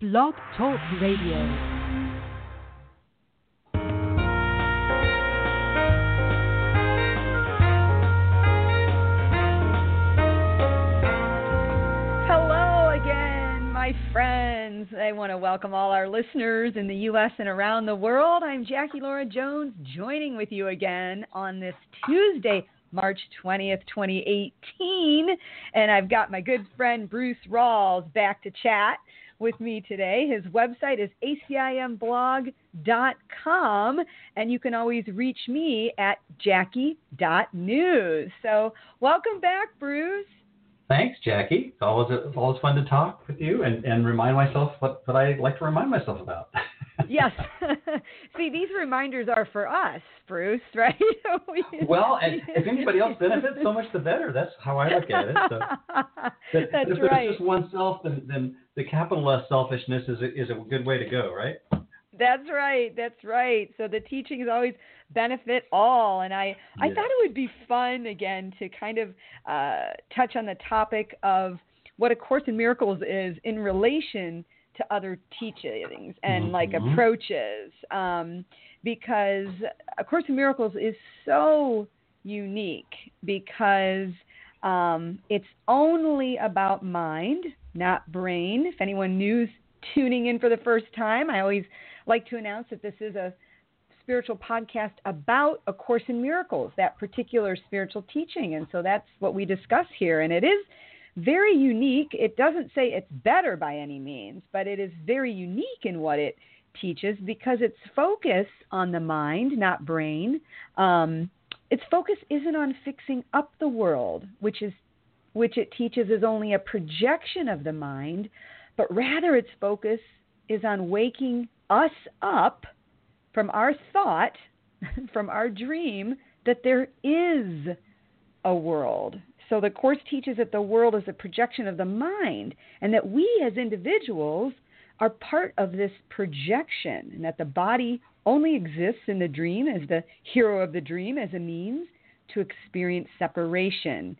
Blog Talk Radio. Hello again, my friends. I want to welcome all our listeners in the U.S. and around the world. I'm Jackie Lora Jones, joining with you again on this Tuesday, March 20th, 2018. And I've got my good friend Bruce Rawles back to chat with me today. His website is acimblog.com, and you can always reach me at jackie.news. So, welcome back, Bruce. Thanks, Jackie. It's always always fun to talk with you and, and remind myself what, what I like to remind myself about. yes. See, these reminders are for us, Bruce, right? well, and if anybody else benefits, so much the better. That's how I look at it. So, That's if right. there's just oneself, then, then the capital S selfishness is a, is a good way to go, right? That's right. That's right. So the teachings always benefit all, and I I thought it would be fun again to kind of uh, touch on the topic of what A Course in Miracles is in relation to other teachings and like Mhm. approaches, um, because A Course in Miracles is so unique because um, it's only about mind, not brain. If anyone new's tuning in for the first time, I always like to announce that this is a spiritual podcast about A Course in Miracles, that particular spiritual teaching. And so that's what we discuss here. And it is very unique. It doesn't say it's better by any means, but it is very unique in what it teaches because its focus on the mind, not brain. Um, its focus isn't on fixing up the world, which is which it teaches is only a projection of the mind, but rather its focus is on waking us up from our thought, from our dream, that there is a world. So the Course teaches that the world is a projection of the mind, and that we as individuals are part of this projection, and that the body only exists in the dream as the hero of the dream, as a means to experience separation,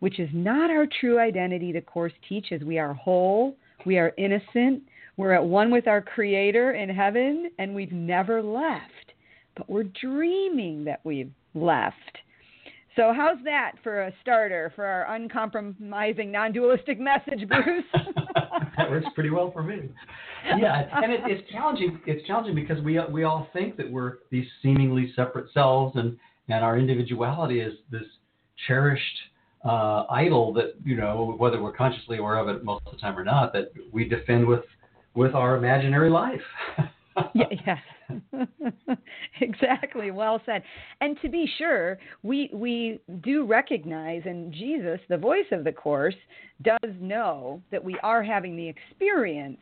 which is not our true identity, the Course teaches. We are whole, we are innocent, we're at one with our Creator in heaven, and we've never left. But we're dreaming that we've left. So, how's that for a starter for our uncompromising, non dualistic message, Bruce? that works pretty well for me. Yeah, and it, it's challenging. It's challenging because we we all think that we're these seemingly separate selves, and and our individuality is this cherished uh, idol that you know whether we're consciously aware of it most of the time or not that we defend with with our imaginary life. yeah, yes. exactly. Well said. And to be sure, we we do recognize and Jesus, the voice of the course, does know that we are having the experience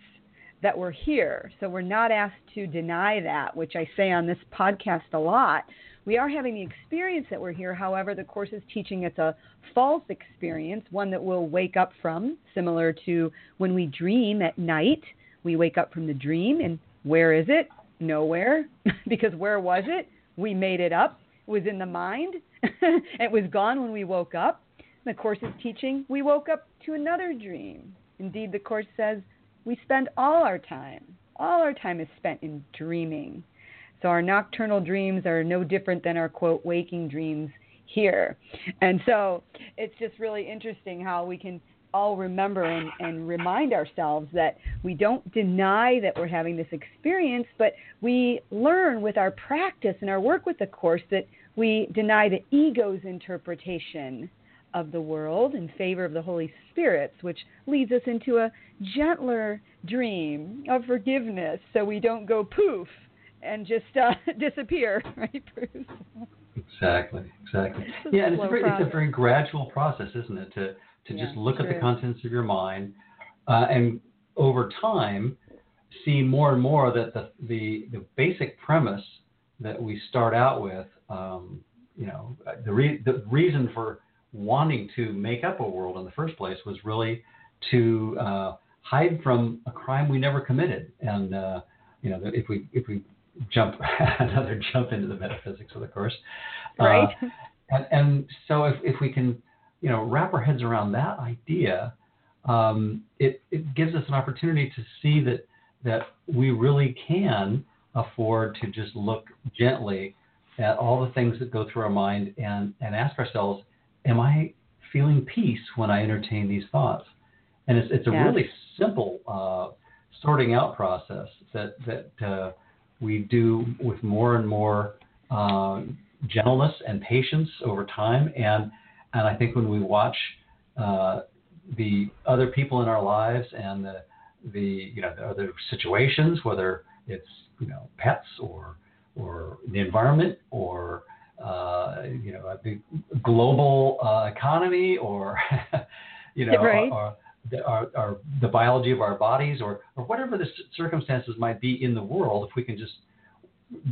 that we're here. So we're not asked to deny that, which I say on this podcast a lot. We are having the experience that we're here. However, the course is teaching it's a false experience, one that we'll wake up from, similar to when we dream at night. We wake up from the dream, and where is it? Nowhere. because where was it? We made it up. It was in the mind. it was gone when we woke up. The Course is teaching we woke up to another dream. Indeed, the Course says we spend all our time, all our time is spent in dreaming. So our nocturnal dreams are no different than our quote waking dreams here. And so it's just really interesting how we can all remember and, and remind ourselves that we don't deny that we're having this experience, but we learn with our practice and our work with the Course that we deny the ego's interpretation of the world in favor of the Holy Spirit's, which leads us into a gentler dream of forgiveness so we don't go poof and just uh, disappear, right, Bruce? Exactly, exactly. Yeah, and it's a, very, it's a very gradual process, isn't it? To to Yeah, just look at the contents of your mind, uh, and over time, see more and more that the the, the basic premise that we start out with, um, you know, the re- the reason for wanting to make up a world in the first place was really to uh, hide from a crime we never committed, and uh, you know, if we if we jump another jump into the metaphysics of the course, uh, Right? and, and so if, if we can, you know, wrap our heads around that idea, um, it, it gives us an opportunity to see that that we really can afford to just look gently at all the things that go through our mind and, and ask ourselves, am I feeling peace when I entertain these thoughts? And it's, it's a yes. really simple uh, sorting out process that, that uh, we do with more and more uh, gentleness and patience over time. And, and I think when we watch uh, the other people in our lives and the, the you know the other situations, whether it's you know pets or or the environment or uh, you know the global uh, economy or you know right. or, the, our, our, the biology of our bodies or, or whatever the circumstances might be in the world, if we can just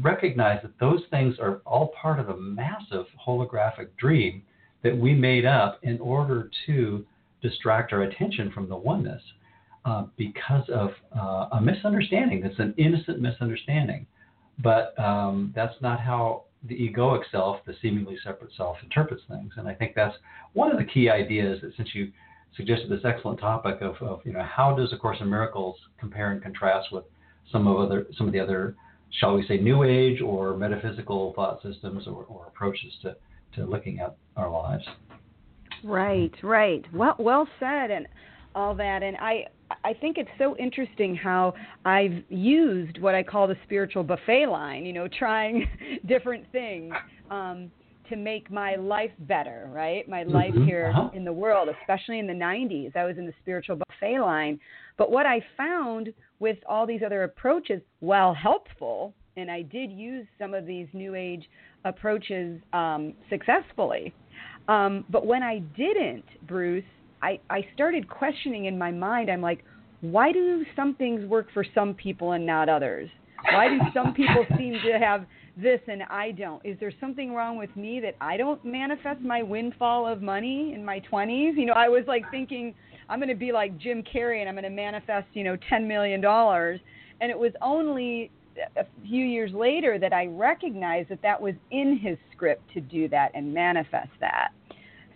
recognize that those things are all part of a massive holographic dream that we made up in order to distract our attention from the oneness uh, because of uh, a misunderstanding. It's an innocent misunderstanding. But um, that's not how the egoic self, the seemingly separate self, interprets things. And I think that's one of the key ideas that since you suggested this excellent topic of, of you know how does A Course in Miracles compare and contrast with some of other some of the other shall we say new age or metaphysical thought systems or, or approaches to, to looking at our lives. Right, right. Well, well said, and all that. And I, I think it's so interesting how I've used what I call the spiritual buffet line. You know, trying different things um, to make my life better. Right, my life Mhm, here uh-huh. in the world, especially in the '90s. I was in the spiritual buffet line. But what I found with all these other approaches, while helpful, and I did use some of these new age approaches um, successfully. Um, but when I didn't, Bruce, I, I started questioning in my mind. I'm like, why do some things work for some people and not others? Why do some people seem to have this and I don't? Is there something wrong with me that I don't manifest my windfall of money in my 20s? You know, I was like thinking I'm going to be like Jim Carrey and I'm going to manifest, you know, 10 million dollars. And it was only a few years later that I recognized that that was in his script to do that and manifest that.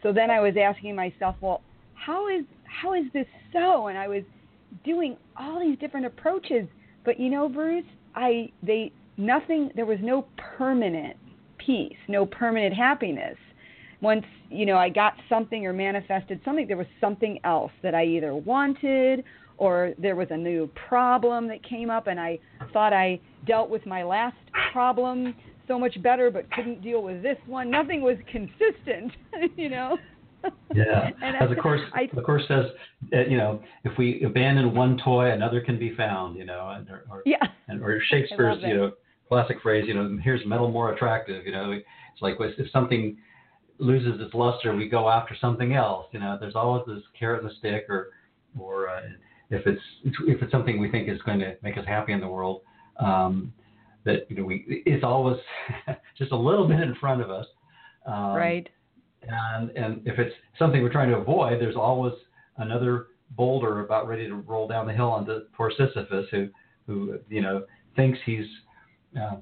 So then I was asking myself, well, how is how is this so? And I was doing all these different approaches, but you know, Bruce, I they nothing there was no permanent peace, no permanent happiness. Once, you know, I got something or manifested something, there was something else that I either wanted or there was a new problem that came up and I thought I dealt with my last problem so much better but couldn't deal with this one. Nothing was consistent, you know. Yeah, as the course I- the course says, uh, you know, if we abandon one toy, another can be found. You know, and, or, or, Yeah. and, or Shakespeare's, you know, classic phrase, you know, here's metal more attractive. You know, it's like if something loses its luster, we go after something else. You know, there's always this carrot and the stick, or or uh, if it's if it's something we think is going to make us happy in the world, um, that you know we it's always just a little bit in front of us. Um, right. and and if it's something we're trying to avoid, there's always another boulder about ready to roll down the hill onto poor Sisyphus, who who you know thinks he's uh,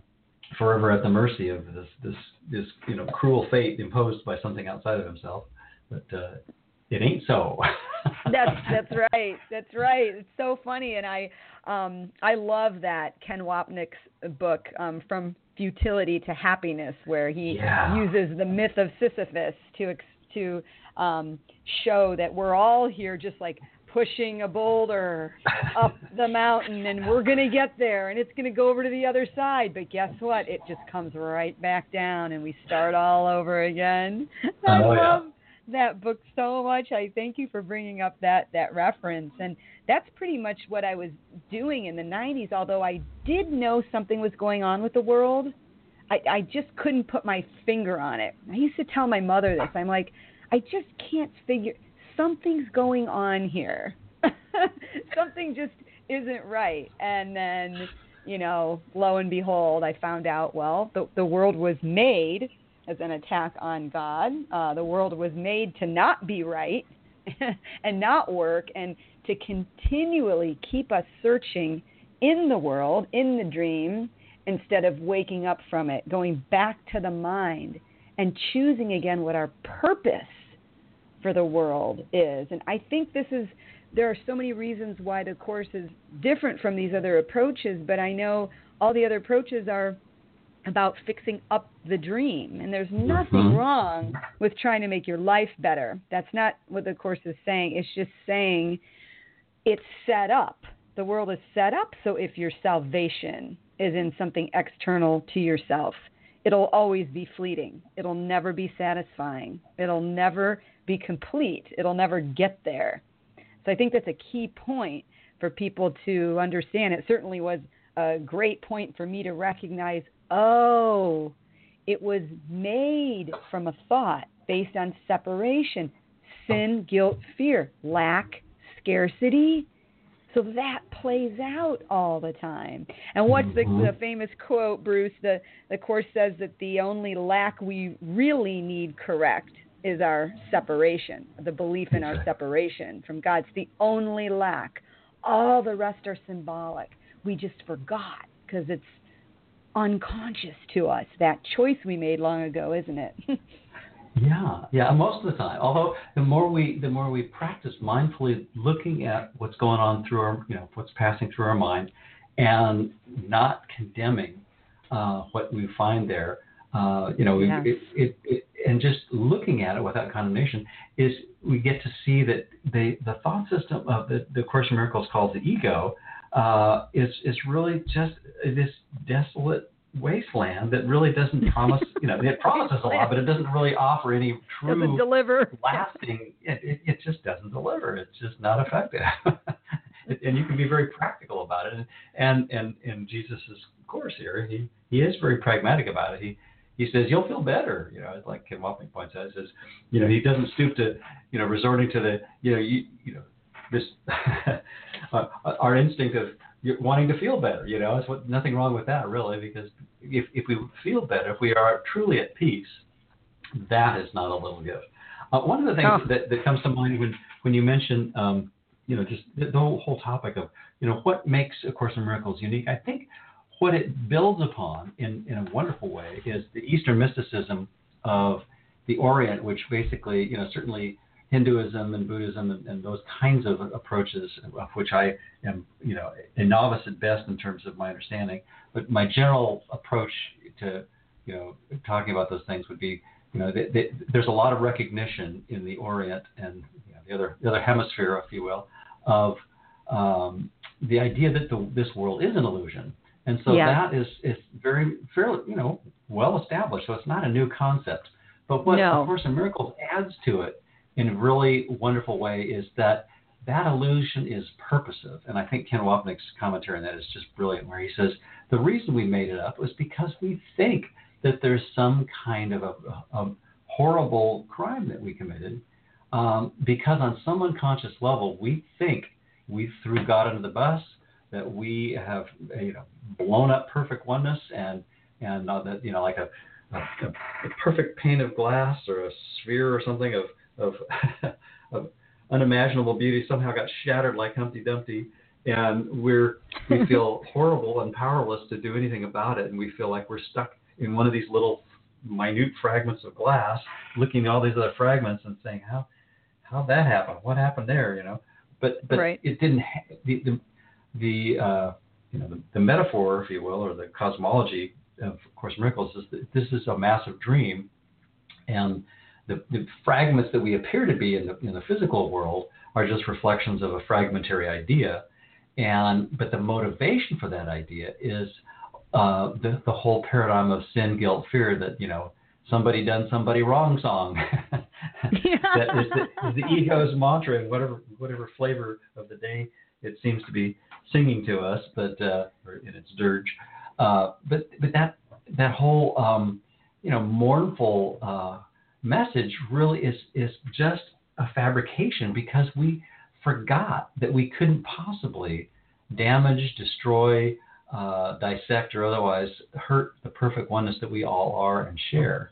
forever at the mercy of this this this you know cruel fate imposed by something outside of himself, but uh, it ain't so. that's that's right. That's right. It's so funny, and I um, I love that Ken Wapnick's book um, from futility to happiness, where he Yeah. uses the myth of Sisyphus to to um, show that we're all here, just like pushing a boulder up the mountain, and we're gonna get there, and it's gonna go over to the other side. But guess what? It just comes right back down, and we start all over again. I Oh, yeah. That book so much. I thank you for bringing up that that reference, and that's pretty much what I was doing in the '90s. Although I did know something was going on with the world, I, I just couldn't put my finger on it. I used to tell my mother this. I'm like, I just can't figure. Something's going on here. Something just isn't right. And then, you know, lo and behold, I found out. Well, the the world was made as an attack on God. Uh, the world was made to not be right and not work and to continually keep us searching in the world, in the dream, instead of waking up from it, going back to the mind and choosing again what our purpose for the world is. And I think this is there are so many reasons why the course is different from these other approaches, but I know all the other approaches are about fixing up the dream. And there's nothing Mhm. wrong with trying to make your life better. That's not what the course is saying. It's just saying it's set up. The world is set up so if your salvation is in something external to yourself, it'll always be fleeting. It'll never be satisfying. It'll never be complete. It'll never get there. So I think that's a key point for people to understand. It certainly was a great point for me to recognize oh, it was made from a thought based on separation, sin, guilt, fear, lack, scarcity. So that plays out all the time. And what's the, the mm-hmm. famous quote, Bruce? The the course says that the only lack we really need correct is our separation, the belief in our separation from God. It's the only lack. All the rest are symbolic. We just forgot because it's unconscious to us. That choice we made long ago, isn't it? Yeah, yeah, most of the time. Although the more we the more we practice mindfully looking at what's going on through our you know what's passing through our mind, and not condemning uh, what we find there, uh, you know, we, Yeah. it, it, it and just looking at it without condemnation is we get to see that the the thought system of the the Course in Miracles calls the ego uh, is is really just this desolate wasteland that really doesn't promise you know it promises a lot but it doesn't really offer any true Doesn't deliver. lasting it, it, it just doesn't deliver. It's just not effective. And you can be very practical about it. And and and in jesus's course here he he is very pragmatic about it. He he says you'll feel better. You know it's like Ken Wapnick points out he says you know he doesn't stoop to you know resorting to the you know you you know this our instinct of wanting to feel better. You know, it's what nothing wrong with that really, because if if we feel better, if we are truly at peace, that is not a little gift. Uh, one of the things Oh. that, that comes to mind when when you mention, um, you know, just the, the whole topic of you know what makes A Course in Miracles unique. I think what it builds upon in in a wonderful way is the Eastern mysticism of the Orient, which basically, you know, certainly Hinduism and Buddhism and, and those kinds of approaches, of which I am, you know, a novice at best in terms of my understanding. But my general approach to, you know, talking about those things would be, you know, th th there's a lot of recognition in the Orient and you know, the other the other hemisphere, if you will, of um, the idea that the, this world is an illusion. And so Yeah. that is is very fairly, you know, well established. So it's not a new concept. But what No. A Course in Miracles adds to it in a really wonderful way is that that illusion is purposive. And I think Ken Wapnick's commentary on that is just brilliant, where he says the reason we made it up was because we think that there's some kind of a, a horrible crime that we committed. Um, because on some unconscious level, we think we threw God under the bus, that we have you know blown up perfect oneness, and and uh, that you know like a, a, a perfect pane of glass or a sphere or something of of, of unimaginable beauty somehow got shattered like Humpty Dumpty, and we're we feel horrible and powerless to do anything about it, and we feel like we're stuck in one of these little minute fragments of glass, looking at all these other fragments and saying how how'd that happen? What happened there? You know, but but Right. it didn't. Ha- the the, the uh, you know the, the metaphor, if you will, or the cosmology of Course Miracles is that this is a massive dream, and the, the fragments that we appear to be in the in the physical world are just reflections of a fragmentary idea, and but the motivation for that idea is uh, the the whole paradigm of sin, guilt, fear that you know somebody done somebody wrong song. that is the, is the ego's mantra in whatever whatever flavor of the day it seems to be singing to us, but uh, or in its dirge. Uh, but but that that whole um, you know mournful uh, message really is is just a fabrication because we forgot that we couldn't possibly damage, destroy, uh, dissect, or otherwise hurt the perfect oneness that we all are and share.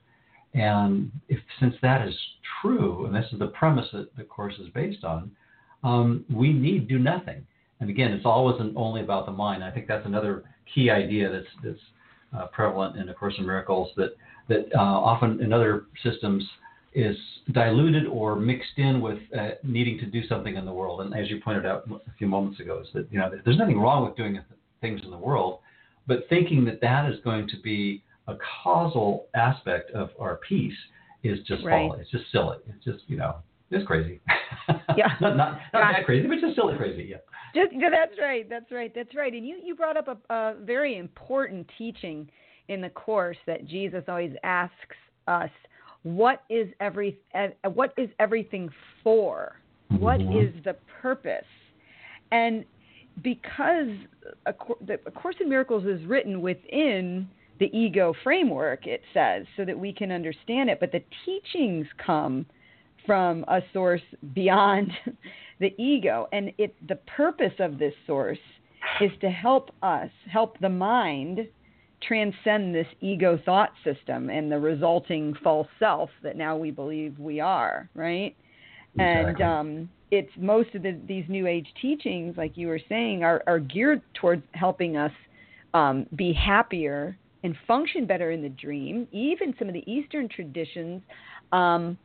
And if since that is true, and this is the premise that the course is based on, um, we need do nothing. And again, it's always and only about the mind. I think that's another key idea that's that's uh, prevalent in the Course in Miracles that that uh, often in other systems is diluted or mixed in with uh, needing to do something in the world. And as you pointed out a few moments ago, is that you know there's nothing wrong with doing things in the world, but thinking that that is going to be a causal aspect of our peace is just Right. folly. It's just silly. It's just you know it's crazy. Yeah. not not, not that crazy, but just silly crazy. Yeah. Just that's right. That's right. That's right. And you you brought up a, a very important teaching in the course that Jesus always asks us, "What is every what is everything for? What Mhm. is the purpose?" And because a, the a Course in Miracles is written within the ego framework, it says, so that we can understand it. But the teachings come from a source beyond the ego, and it the purpose of this source is to help us, help the mind transcend this ego thought system and the resulting false self that now we believe we are, right? And um, it's most of the, these new age teachings, like you were saying, are, are geared towards helping us um, be happier and function better in the dream. Even some of the Eastern traditions um,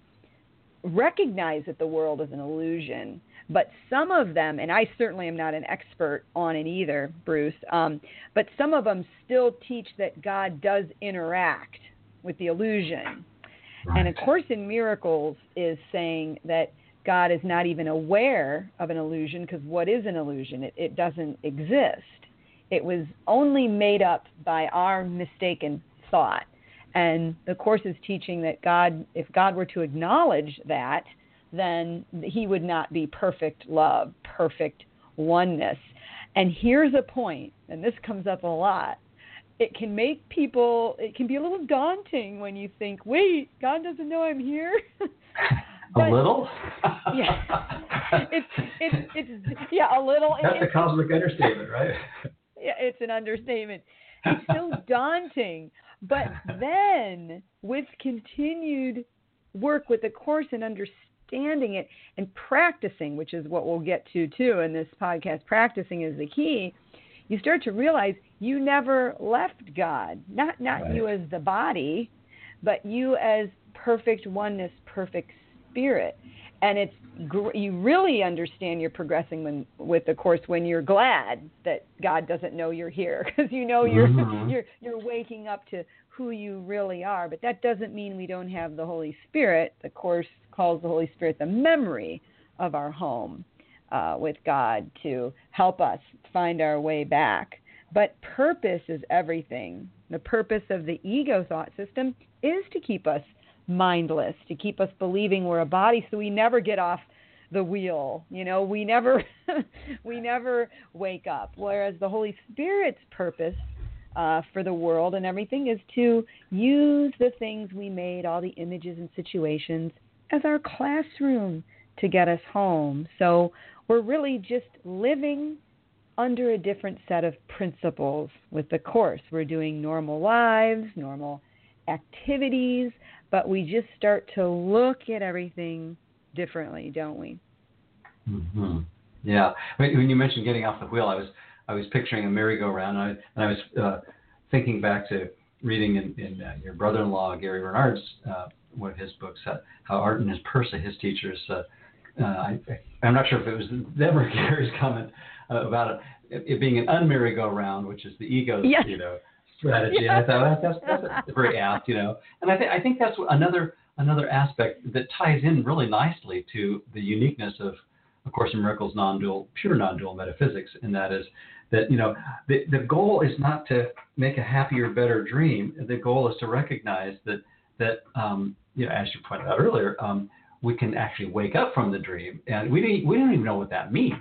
recognize that the world is an illusion, but some of them, and I certainly am not an expert on it either, Bruce, um, but some of them still teach that God does interact with the illusion. And A Course in Miracles is saying that God is not even aware of an illusion because what is an illusion? It, it doesn't exist. It was only made up by our mistaken thought. And the Course is teaching that God, if God were to acknowledge that, then he would not be perfect love, perfect oneness. And here's a point, and this comes up a lot it can make people it can be a little daunting when you think wait god doesn't know i'm here a little. yeah it's it's it's yeah a little That's it, a cosmic understatement, right? yeah, it's an understatement it's so daunting but then with continued work with the course and understanding it and practicing which is what we'll get to too in this podcast practicing is the key you start to realize you never left God. Not not Right. you as the body, but you as perfect oneness, perfect spirit. And it's gr- you really understand you're progressing when, with the course when you're glad that God doesn't know you're here because you know you're Mhm. you're you're waking up to who you really are. But that doesn't mean we don't have the Holy Spirit. The course calls the Holy Spirit the memory of our home uh, with God to help us find our way back. But purpose is everything. The purpose of the ego thought system is to keep us mindless, to keep us believing we're a body so we never get off the wheel. You know, we never we never wake up. Whereas the Holy Spirit's purpose uh, for the world and everything is to use the things we made, all the images and situations, as our classroom to get us home. So we're really just living under a different set of principles with the course. We're doing normal lives, normal activities, but we just start to look at everything differently, don't we? Mm-hmm. Yeah. When, you mentioned getting off the wheel, I was I was picturing a merry-go-round, and I, and I was uh, thinking back to reading in, in uh, your brother-in-law Gary Renard's uh, one of his books, uh, how Arten and Pursah, his teachers. Uh, uh, I, I'm not sure if it was them or Gary's comment uh, about it, it being an unmerry-go-round, which is the ego's, Yes. you know, strategy. And I thought well, that's, that's very apt, you know. And I think I think that's another another aspect that ties in really nicely to the uniqueness of of Course in Miracles non-dual, pure non-dual metaphysics, and that is that you know the the goal is not to make a happier, better dream. The goal is to recognize that that um, you know, as you pointed out earlier, um, we can actually wake up from the dream, and we we don't even know what that means.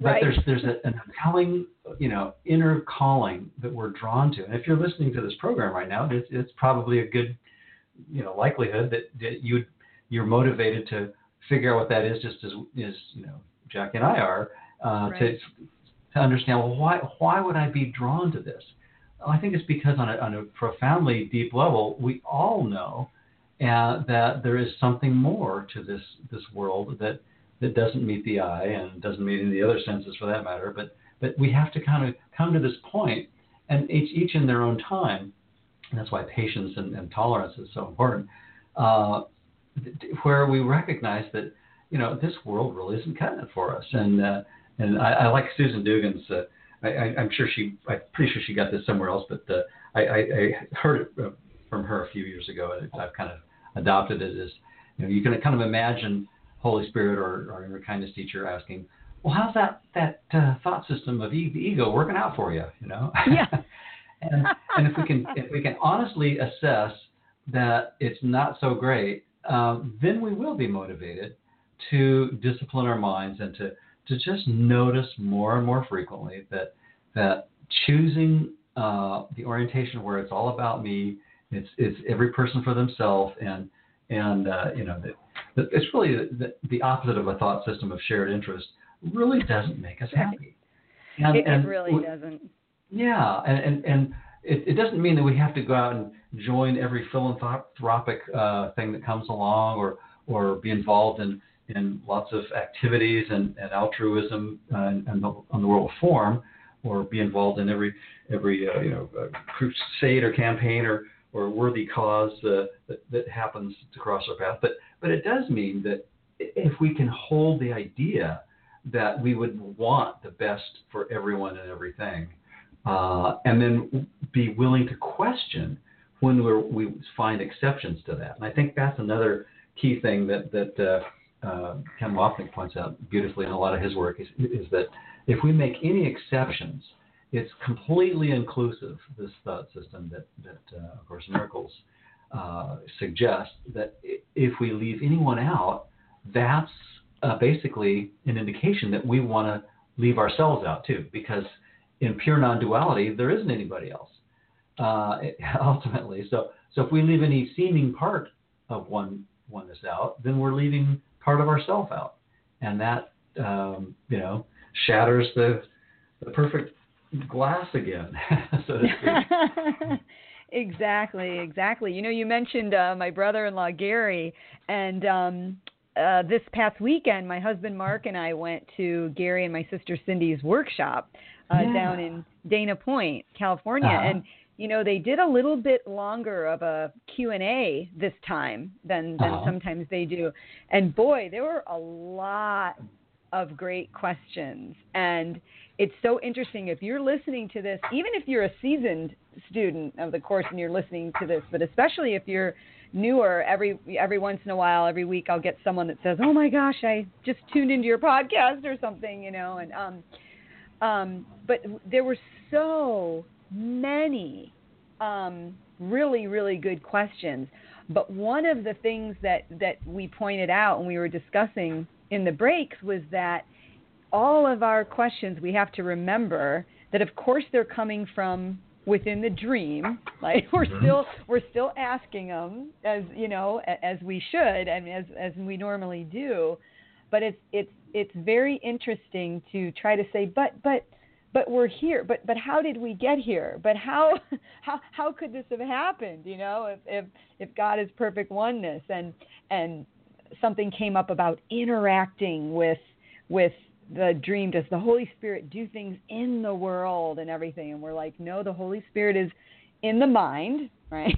But Right. there's there's a, an compelling you know inner calling that we're drawn to, and if you're listening to this program right now, it's, it's probably a good you know likelihood that, that you you're motivated to figure out what that is, just as as you know Jack and I are, uh, to to understand well why why would I be drawn to this? Well, I think it's because on a on a profoundly deep level, we all know uh, that there is something more to this this world that that doesn't meet the eye and doesn't meet any of the other senses for that matter. But but we have to kind of come to this point, and each each in their own time. And that's why patience and, and tolerance is so important. Uh, where we recognize that you know this world really isn't cutting it for us, and uh, and I, I like Susan Dugan's. Uh, I, I'm sure she, I'm pretty sure she got this somewhere else, but uh, I, I, I heard it uh, from her a few years ago, and I've kind of adopted it as you know you can kind of imagine Holy Spirit or, or inner kindness teacher asking, well, how's that that uh, thought system of e- the ego working out for you? You know. Yeah. and and if we can if we can honestly assess that it's not so great, um, then we will be motivated to discipline our minds and to to just notice more and more frequently that that choosing uh, the orientation where it's all about me, it's it's every person for themselves, and and uh, you know it's really the, the opposite of a thought system of shared interest. Really doesn't make us happy. And, it, it really we, doesn't. Yeah, and and, and it, it, doesn't mean that we have to go out and join every philanthropic uh, thing that comes along, or or be involved in in lots of activities and, and altruism uh, and, and the, on the world of form, or be involved in every every uh, you know uh, crusade or campaign or or worthy cause uh, that, that happens to cross our path. But but it does mean that if we can hold the idea that we would want the best for everyone and everything, uh, and then be willing to question when we find exceptions to that. And I think that's another key thing that that uh, uh, Ken Wapnick points out beautifully in a lot of his work is, is that if we make any exceptions, it's completely inclusive, this thought system that, that uh, of course, miracles uh, suggest that if we leave anyone out, that's uh, basically an indication that we want to leave ourselves out too, because in pure non-duality, there isn't anybody else uh, ultimately. So, so if we leave any seeming part of one oneness out, then we're leaving part of ourself out, and that um, you know shatters the the perfect glass again, so to speak. exactly, exactly. You know, you mentioned uh, my brother-in-law Gary, and um, uh, this past weekend, my husband Mark and I went to Gary and my sister Cindy's workshop uh, yeah. down in Dana Point, California, uh-huh. and you know they did a little bit longer of a q&a this time than than uh-huh. sometimes they do and boy there were a lot of great questions and it's so interesting if you're listening to this even if you're a seasoned student of the course and you're listening to this but especially if you're newer every every once in a while every week i'll get someone that says oh my gosh i just tuned into your podcast or something you know and um um but there were so many um, really, really good questions. But one of the things that, that we pointed out when we were discussing in the breaks was that all of our questions, we have to remember that, of course, they're coming from within the dream. Like we're mm-hmm. still we're still asking them as you know as we should and as as we normally do. But it's it's it's very interesting to try to say, but but but we're here but but how did we get here but how how how could this have happened you know if if if god is perfect oneness and and something came up about interacting with with the dream does the holy spirit do things in the world and everything? And we're like no the holy spirit is in the mind right?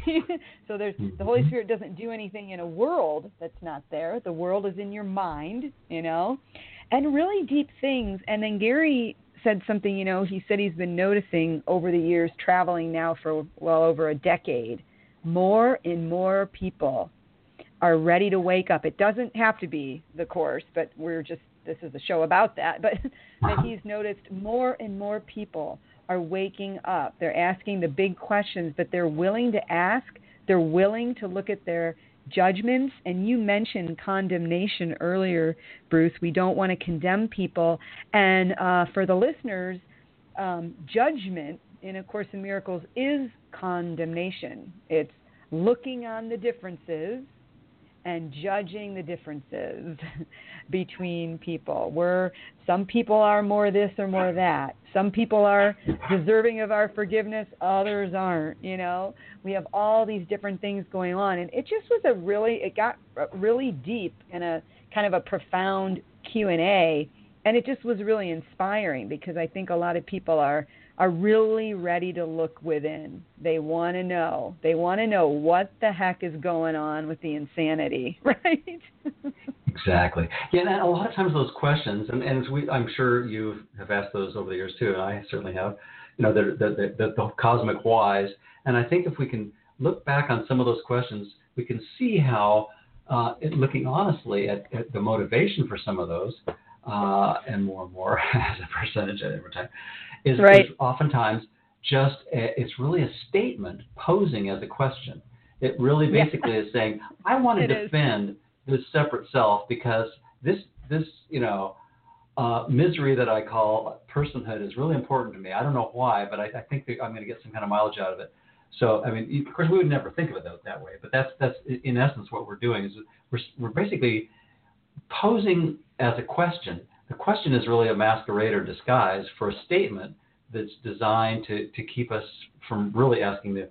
So there's the holy mm-hmm. spirit doesn't do anything in a world that's not there. The world is in your mind you know? And really deep things. And then gary said something, you know, he said he's been noticing over the years traveling now for well over a decade, more and more people are ready to wake up. It doesn't have to be the course, but we're just this is a show about that, but that he's noticed more and more people are waking up. They're asking the big questions that they're willing to ask. They're willing to look at their judgments. And you mentioned condemnation earlier, Bruce. We don't want to condemn people. And uh, for the listeners, um, judgment in A Course in Miracles is condemnation. It's looking on the differences and judging the differences between people. Where some people are more this or more that. Some people are deserving of our forgiveness, others aren't, you know. We have all these different things going on and it just was a really it got really deep in a kind of a profound Q&A and it just was really inspiring because I think a lot of people are are really ready to look within. They want to know. They want to know what the heck is going on with the insanity, right? exactly. Yeah, and a lot of times those questions, and, and we, I'm sure you have asked those over the years too, and I certainly have. You know, the the, the, the cosmic whys, and I think if we can look back on some of those questions, we can see how, uh, looking honestly at, at, the motivation for some of those, uh, and more and more as a percentage at every time, is, right. is oftentimes just a, it's really a statement posing as a question. It really basically yeah. is saying, I want to it defend is. this separate self because this this you know uh, misery that I call personhood is really important to me. I don't know why, but I, I think I'm going to get some kind of mileage out of it. So I mean, of course, we would never think of it that, that way, but that's that's in essence what we're doing is we're we're basically posing as a question the question is really a masquerade or disguise for a statement that's designed to, to keep us from really asking the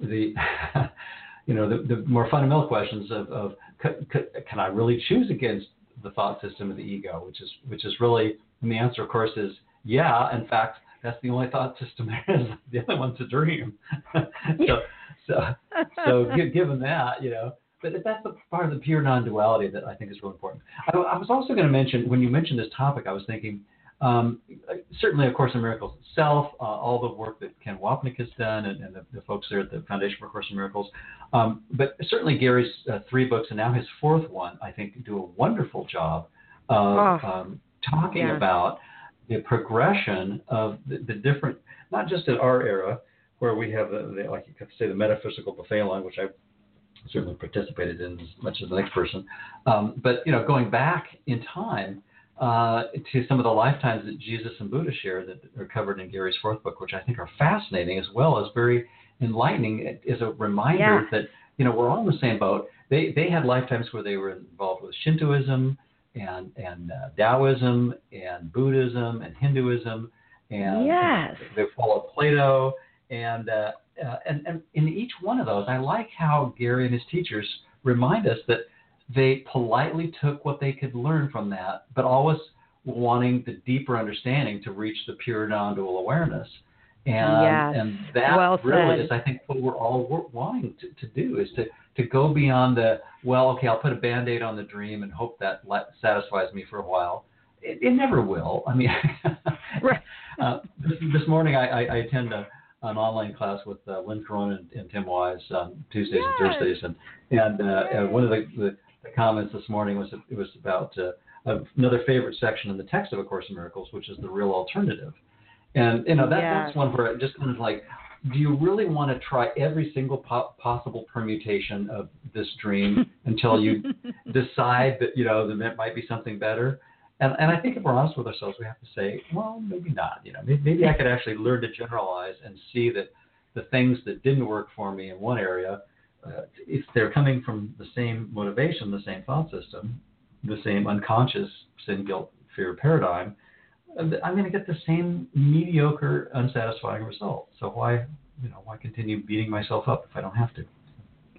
the you know the, the more fundamental questions of, of can I really choose against the thought system of the ego, which is which is really and the answer of course is yeah. In fact, that's the only thought system there is. The other one's a dream. so so so given that you know but that's the part of the pure non-duality that I think is really important. I, I was also going to mention when you mentioned this topic, I was thinking um, certainly, of Course in Miracles itself, uh, all the work that Ken Wapnick has done, and, and the, the, folks there at the Foundation for Course in Miracles, um, but certainly Gary's uh, three books and now his fourth one, I think, do a wonderful job of oh, um, talking yeah. about the progression of the, the, different, not just in our era, where we have the, the like you could say the metaphysical buffet line, which I certainly participated in as much as the next person. Um, but you know, going back in time uh, to some of the lifetimes that Jesus and Buddha share that are covered in Gary's fourth book, which I think are fascinating as well as very enlightening, is a reminder yeah. that you know we're all in the same boat. They they had lifetimes where they were involved with Shintoism and and uh, Taoism and Buddhism and Hinduism and yes. they followed Plato and uh, uh, and, and in each one of those, I like how Gary and his teachers remind us that they politely took what they could learn from that, but always wanting the deeper understanding to reach the pure non-dual awareness. And, yes. and that well really is, I think, what we're all wanting to, to do is to, to go beyond the, well, okay, I'll put a band-aid on the dream and hope that let, satisfies me for a while. It, it never will. I mean, right. uh, this, this morning I, I, I attend a, an online class with uh, Lynn Corona and, and Tim Wise on Tuesdays yes. and Thursdays, and and, uh, and one of the, the, the, comments this morning was it was about uh, another favorite section in the text of A Course in Miracles, which is the real alternative, and you know that, yes. that's one where it just kind of like. Do you really want to try every single po- possible permutation of this dream until you decide that you know there might be something better? And, and I think if we're honest with ourselves, we have to say, well, maybe not. You know, maybe, maybe I could actually learn to generalize and see that the things that didn't work for me in one area, uh, if they're coming from the same motivation, the same thought system, the same unconscious sin, guilt, fear paradigm, uh, I'm going to get the same mediocre, unsatisfying result. So why, you know, why continue beating myself up if I don't have to?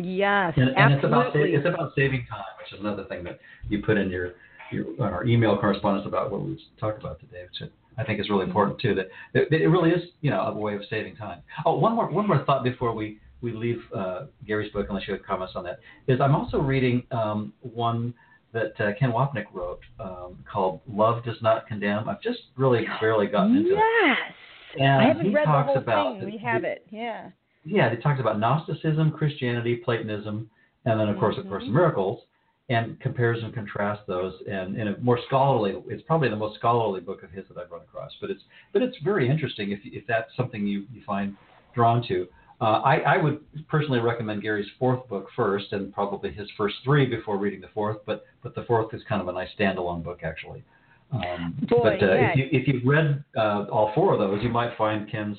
Yes, and, and it's about it's about saving time, which is another thing that you put in your your, our email correspondence about what we talked about today, which I think is really mm-hmm. important too. That it, it, really is, you know, a way of saving time. Oh, one more one more thought before we we leave uh, Gary's book, unless you have comments on that, is I'm also reading um, one that uh, Ken Wapnick wrote um, called "Love Does Not Condemn." I've just really barely gotten into yes. it. Yes. I haven't read the whole about, thing. We have it. Yeah. Yeah, it talks about Gnosticism, Christianity, Platonism, and then of course, mm-hmm. of course, miracles and compares and contrasts those and in a more scholarly it's probably the most scholarly book of his that I've run across but it's but it's very interesting if, if that's something you, you find drawn to uh, I, I would personally recommend Gary's fourth book first and probably his first three before reading the fourth but but the fourth is kind of a nice standalone book actually um, Boy, but uh, yeah. if, you, if you've read uh, all four of those you might find Ken's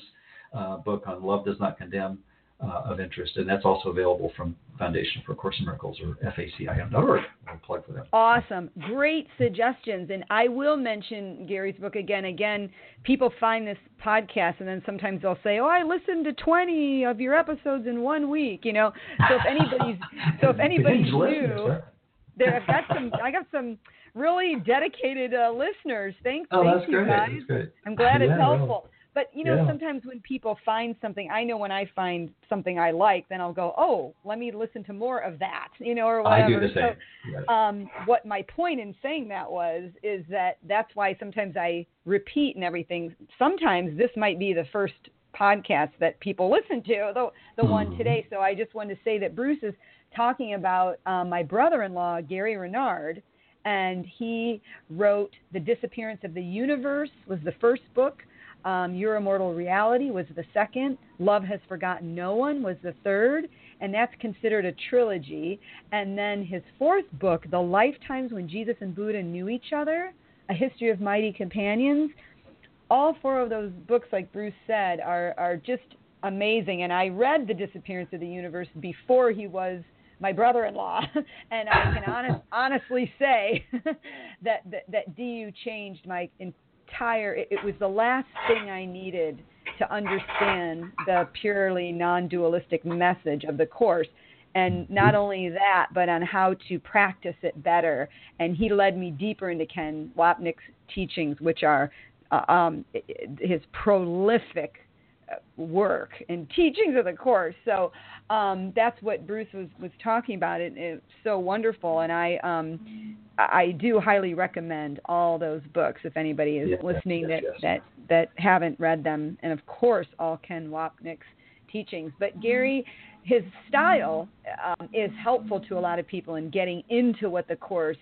uh, book on love does not condemn uh, of interest, and that's also available from Foundation for Course in Miracles or FACIM.org. I'll plug for that. Awesome, great suggestions, and I will mention Gary's book again. Again, people find this podcast, and then sometimes they'll say, "Oh, I listened to 20 of your episodes in one week." You know, so if anybody's so if anybody's new, there I've got some I got some really dedicated uh, listeners. Thanks, oh, thank you great. guys. That's great. I'm glad yeah, it's helpful. But you know, Yeah. sometimes when people find something, I know when I find something I like, then I'll go, oh, let me listen to more of that, you know, or whatever. I do the same. Yes. Um, what my point in saying that was is that that's why sometimes I repeat and everything. Sometimes this might be the first podcast that people listen to, the the one Mhm. today. So I just wanted to say that Bruce is talking about um, my brother-in-law Gary Renard, and he wrote "The Disappearance of the Universe" was the first book. Um, Your Immortal Reality was the second. Love Has Forgotten No One was the third, and that's considered a trilogy. And then his fourth book, The Lifetimes When Jesus and Buddha Knew Each Other, A History of Mighty Companions. All four of those books, like Bruce said, are, are just amazing. And I read The Disappearance of the Universe before he was my brother-in-law, and I can honest, honestly say that, that that DU changed my entire. It, it was the last thing I needed to understand the purely non-dualistic message of the course, and not only that, but on how to practice it better. And he led me deeper into Ken Wapnick's teachings, which are uh, um, his prolific work and teachings of the course. So um, that's what Bruce was, was talking about. It, it's so wonderful, and I um, I do highly recommend all those books if anybody is Yes, listening yes, that, yes. that that haven't read them, and of course all Ken Wapnick's teachings. But Gary, his style um, is helpful to a lot of people in getting into what the course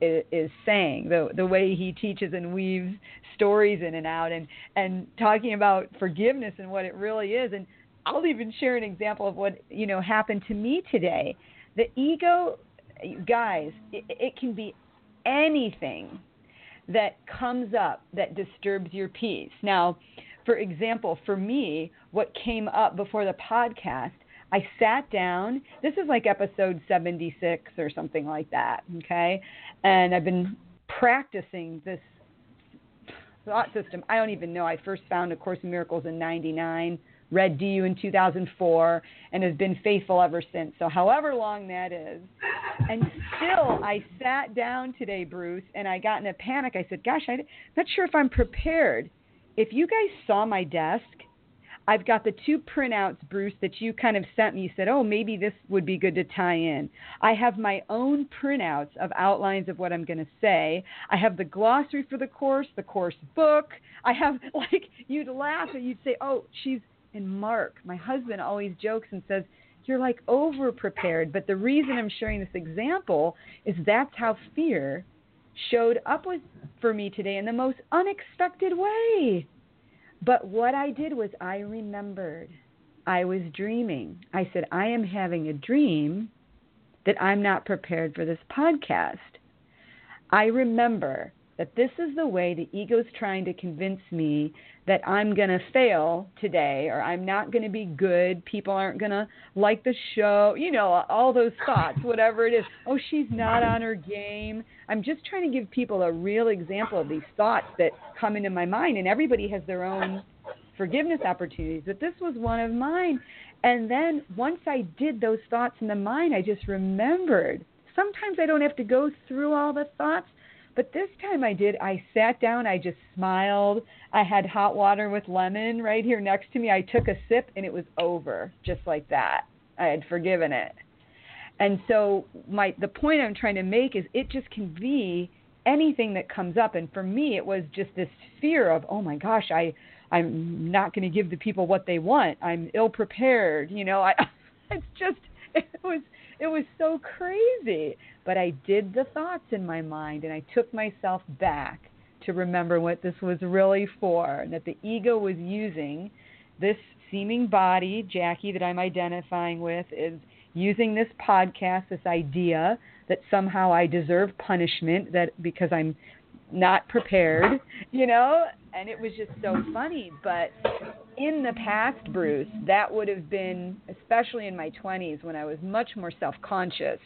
is, saying. The the way he teaches and weaves stories in and out, and and talking about forgiveness and what it really is. And I'll even share an example of what you know happened to me today. The ego, guys, it, it can be anything that comes up that disturbs your peace. Now, for example, for me, what came up before the podcast, I sat down. This is like episode 76 or something like that, okay? And I've been practicing this thought system. I don't even know. I first found A Course in Miracles in 99, read DU in 2004, and have been faithful ever since. So, however long that is. And still, I sat down today, Bruce, and I got in a panic. I said, Gosh, I'm not sure if I'm prepared. If you guys saw my desk, I've got the two printouts, Bruce, that you kind of sent me. You said, oh, maybe this would be good to tie in. I have my own printouts of outlines of what I'm going to say. I have the glossary for the course, the course book. I have, like, you'd laugh and you'd say, oh, she's, and Mark, my husband, always jokes and says, you're like over prepared. But the reason I'm sharing this example is that's how fear showed up with, for me today in the most unexpected way. But what I did was I remembered. I was dreaming. I said, I am having a dream that I'm not prepared for this podcast. I remember that this is the way the ego's trying to convince me that I'm going to fail today or I'm not going to be good. People aren't going to like the show. You know, all those thoughts, whatever it is. Oh, she's not on her game. I'm just trying to give people a real example of these thoughts that come into my mind. And everybody has their own forgiveness opportunities, but this was one of mine. And then once I did those thoughts in the mind, I just remembered. Sometimes I don't have to go through all the thoughts. But this time I did. I sat down, I just smiled. I had hot water with lemon right here next to me. I took a sip and it was over just like that. I had forgiven it. And so my the point I'm trying to make is it just can be anything that comes up and for me it was just this fear of, "Oh my gosh, I I'm not going to give the people what they want. I'm ill prepared." You know, I it's just it was it was so crazy. But I did the thoughts in my mind and I took myself back to remember what this was really for and that the ego was using this seeming body, Jackie, that I'm identifying with, is using this podcast, this idea that somehow I deserve punishment that because I'm not prepared, you know, and it was just so funny. But in the past, Bruce, that would have been, especially in my 20s when I was much more self conscious,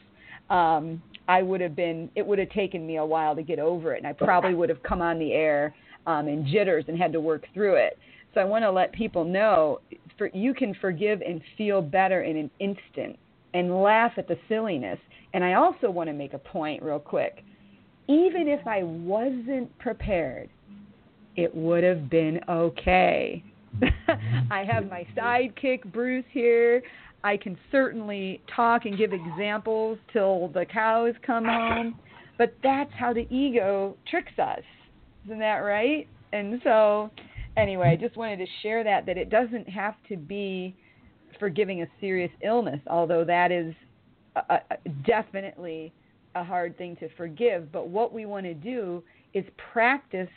um, I would have been, it would have taken me a while to get over it. And I probably would have come on the air um, in jitters and had to work through it. So I want to let people know for, you can forgive and feel better in an instant and laugh at the silliness. And I also want to make a point real quick. Even if I wasn't prepared, it would have been okay. I have my sidekick, Bruce, here. I can certainly talk and give examples till the cows come home, but that's how the ego tricks us. Isn't that right? And so, anyway, I just wanted to share that that it doesn't have to be forgiving a serious illness, although that is a, a, definitely a hard thing to forgive. But what we want to do is practice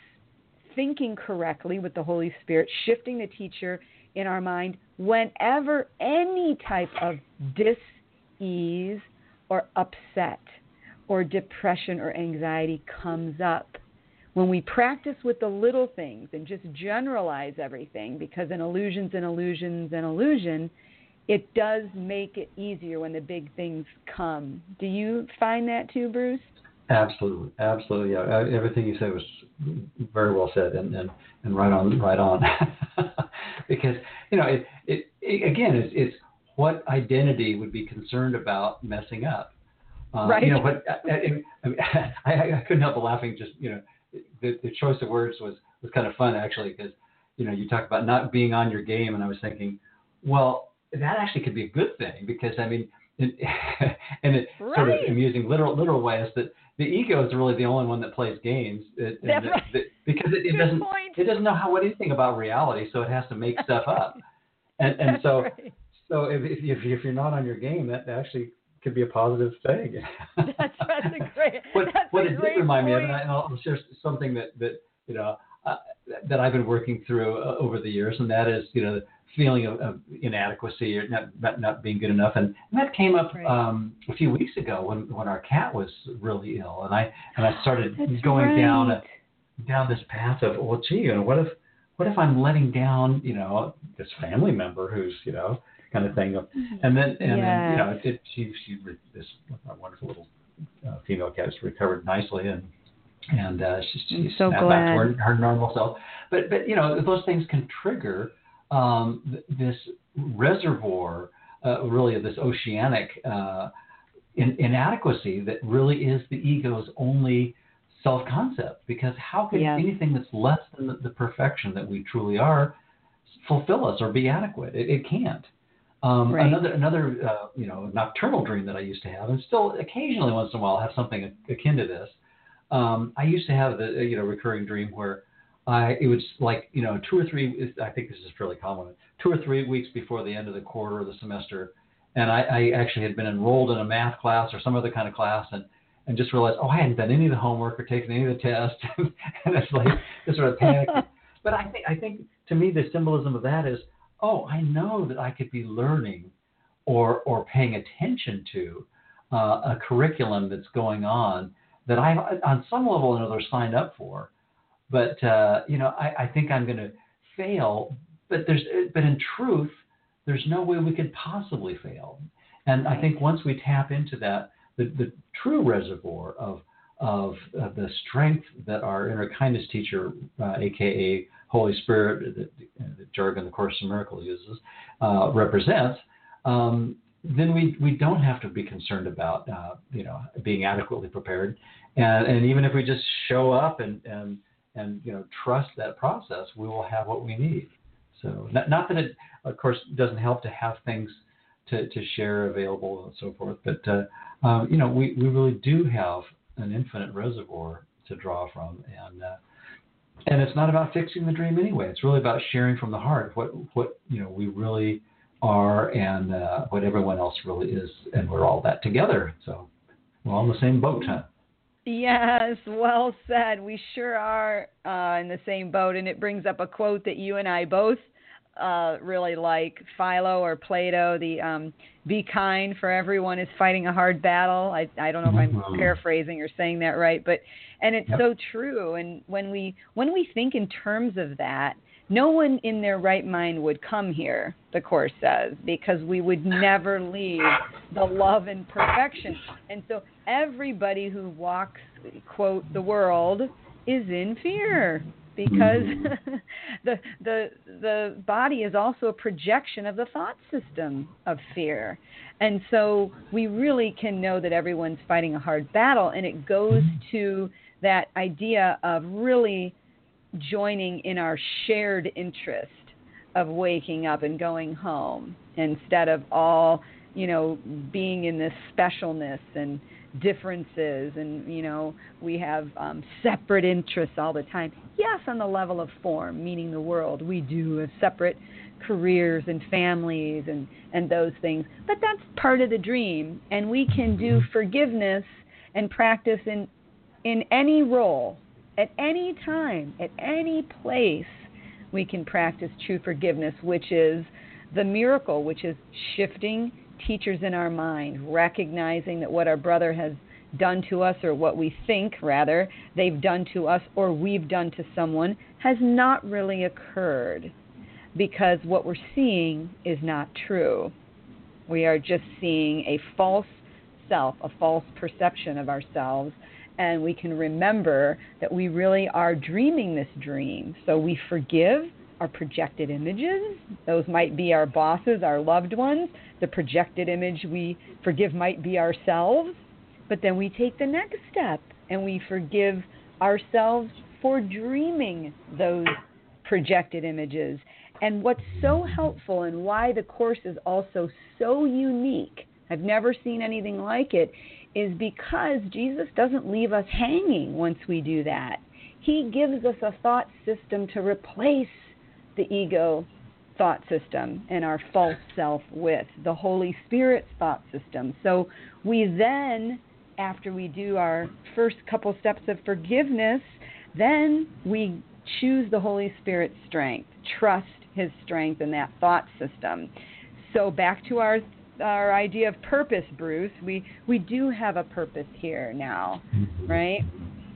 thinking correctly with the Holy Spirit, shifting the teacher in our mind whenever any type of dis-ease or upset or depression or anxiety comes up. When we practice with the little things and just generalize everything, because an illusion's an illusion's an illusion, it does make it easier when the big things come. Do you find that too, Bruce? Absolutely, absolutely. Yeah, uh, everything you said was very well said, and and, and right on, right on. because you know, it, it, it again, it's, it's what identity would be concerned about messing up. Uh, right. You know, but uh, uh, I, I, I, couldn't help but laughing. Just you know, the, the choice of words was was kind of fun actually because you know you talk about not being on your game, and I was thinking, well, that actually could be a good thing because I mean, in, in a right. sort of amusing literal literal ways that the ego is really the only one that plays games it, right. the, because it, it doesn't point. it doesn't know how anything about reality, so it has to make stuff up. And and That's so right. so if, if if you're not on your game, that actually could be a positive thing. That's, that's a great. what that's what a it great did remind me of, and, I'll share something that that you know uh, that I've been working through uh, over the years, and that is you know feeling of, of inadequacy or not, not not being good enough, and, and that came up Right. um, a few weeks ago when when our cat was really ill, and I and I started That's going down a, down this path of well, gee, you know, what if what if I'm letting down you know this family member who's you know kind of thing, and then and then you know it, she she re- this wonderful little uh, female cat has recovered nicely and and uh, she's, she's so back to her, her normal self. But but you know those things can trigger um, th- this reservoir, uh, really of this oceanic uh, in, inadequacy that really is the ego's only self-concept. Because how could Yes. anything that's less than the, the perfection that we truly are fulfill us or be adequate? It, it can't. Um, Right. Another another uh, you know nocturnal dream that I used to have, and still occasionally once in a while have something akin to this. Um, I used to have the you know recurring dream where I it was like you know two or three. I think this is fairly common. Two or three weeks before the end of the quarter or the semester, and I, I actually had been enrolled in a math class or some other kind of class, and and just realized oh I hadn't done any of the homework or taken any of the tests, and it's like just sort of panicked. But I think I think to me the symbolism of that is oh I know that I could be learning or or paying attention to uh, a curriculum that's going on that I on some level or another signed up for, but uh, you know I, I think I'm going to fail. But there's but in truth there's no way we could possibly fail. And I think once we tap into that the, the true reservoir of of uh, the strength that our inner kindness teacher, uh, aka Holy Spirit, the, the jargon the Course in Miracles uses, uh, represents, um, then we, we don't have to be concerned about uh, you know being adequately prepared, and, and even if we just show up and, and and you know trust that process, we will have what we need. So not, not that it of course doesn't help to have things to, to share available and so forth, but uh, um, you know we, we really do have an infinite reservoir to draw from, and uh, and it's not about fixing the dream anyway. It's really about sharing from the heart what what you know we really are and uh, what everyone else really is, and we're all that together. So we're all in the same boat, huh? Yes, well said. We sure are uh, in the same boat, and it brings up a quote that you and I both uh, really like. Philo or Plato, the um, "Be kind, for everyone is fighting a hard battle." I I don't know if I'm Mhm. paraphrasing or saying that right, but and it's Yep. so true. And when we when we think in terms of that, no one in their right mind would come here. The course says because we would never leave the love and perfection. And so everybody who walks quote the world is in fear because mm-hmm. the the the body is also a projection of the thought system of fear. And so we really can know that everyone's fighting a hard battle and it goes to that idea of really joining in our shared interest of waking up and going home instead of all, you know, being in this specialness and differences and you know we have um, separate interests all the time. Yes on the level of form meaning the world we do have separate careers and families and and those things but that's part of the dream. And we can do forgiveness and practice in in any role at any time at any place we can practice true forgiveness which is the miracle which is shifting teachers in our mind recognizing that what our brother has done to us or what we think rather they've done to us or we've done to someone has not really occurred because what we're seeing is not true. We are just seeing a false self, a false perception of ourselves, and we can remember that we really are dreaming this dream. So we forgive our projected images. Those might be our bosses, our loved ones. The projected image we forgive might be ourselves. But then we take the next step and we forgive ourselves for dreaming those projected images. And what's so helpful and why the course is also so unique, I've never seen anything like it, is because Jesus doesn't leave us hanging once we do that. He gives us a thought system to replace the ego thought system and our false self with the Holy Spirit's thought system. So we then, after we do our first couple steps of forgiveness, then we choose the Holy Spirit's strength, trust his strength in that thought system. So back to our our idea of purpose, Bruce. We we do have a purpose here now, mm-hmm. right?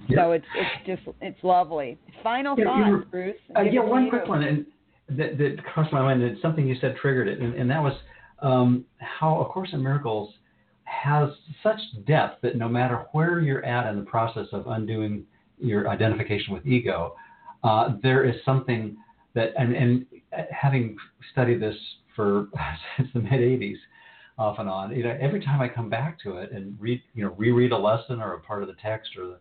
Yeah. So it's it's just it's lovely. Final yeah, thoughts, were, Bruce. Uh, yeah, one quick one, and that, that crossed my mind, and something you said triggered it, and, and that was um, how A Course in Miracles has such depth that no matter where you're at in the process of undoing your identification with ego, uh, there is something that, and, and having studied this for since the mid 80s, off and on, you know, every time I come back to it and read, you know, reread a lesson or a part of the text or the,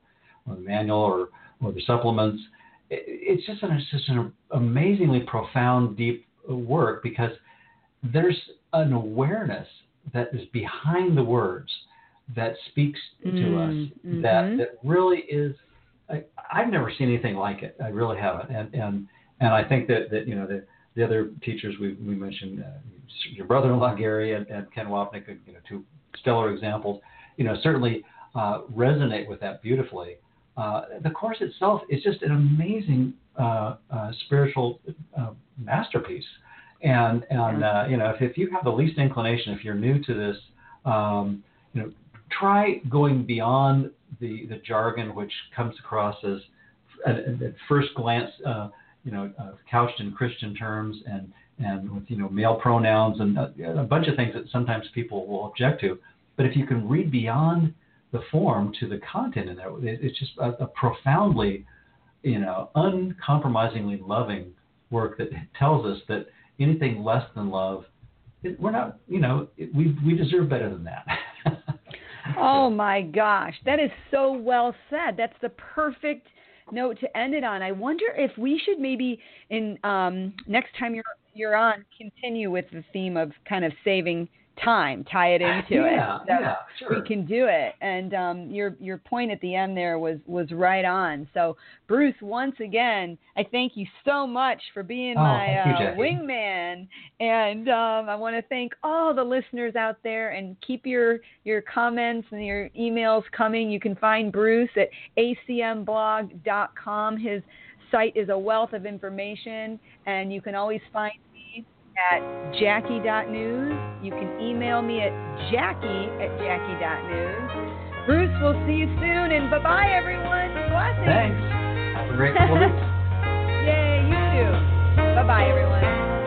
or the manual or, or the supplements, it, it's just an, it's just an amazingly profound, deep work because there's an awareness that is behind the words that speaks to mm, us mm-hmm. that that really is I, have never seen anything like it. I really haven't, and and and I think that that you know the the other teachers we we mentioned, uh, your brother-in-law Gary and, and Ken Wapnick, you know, two stellar examples. You know, certainly uh, resonate with that beautifully. Uh, the course itself is just an amazing uh, uh, spiritual uh, masterpiece. And and uh, you know, if, if you have the least inclination, if you're new to this, um, you know, try going beyond the the jargon which comes across as at, at first glance, you know, uh, couched in Christian terms and and with you know male pronouns and uh, a, a bunch of things that sometimes people will object to. But if you can read beyond the form to the content in there. It's just a, a profoundly, you know, uncompromisingly loving work that tells us that anything less than love, it, we're not, you know, it, we we deserve better than that. oh my gosh, that is so well said. That's the perfect note to end it on. I wonder if we should maybe in um, next time you're you're on continue with the theme of kind of saving time, tie it into yeah, it. So yeah, sure. We can do it. And um, your your point at the end there was was right on. So Bruce, once again, I thank you so much for being oh, my you, uh, wingman. And um, I want to thank all the listeners out there. And keep your your comments and your emails coming. You can find Bruce at acmblog.com. His site is a wealth of information, and you can always find at jackie.news. You can email me at jackie at jackie.news. Bruce, we'll see you soon, and bye bye, everyone. Blessings. Thanks. Have a great. Yay, you too. Bye bye, everyone.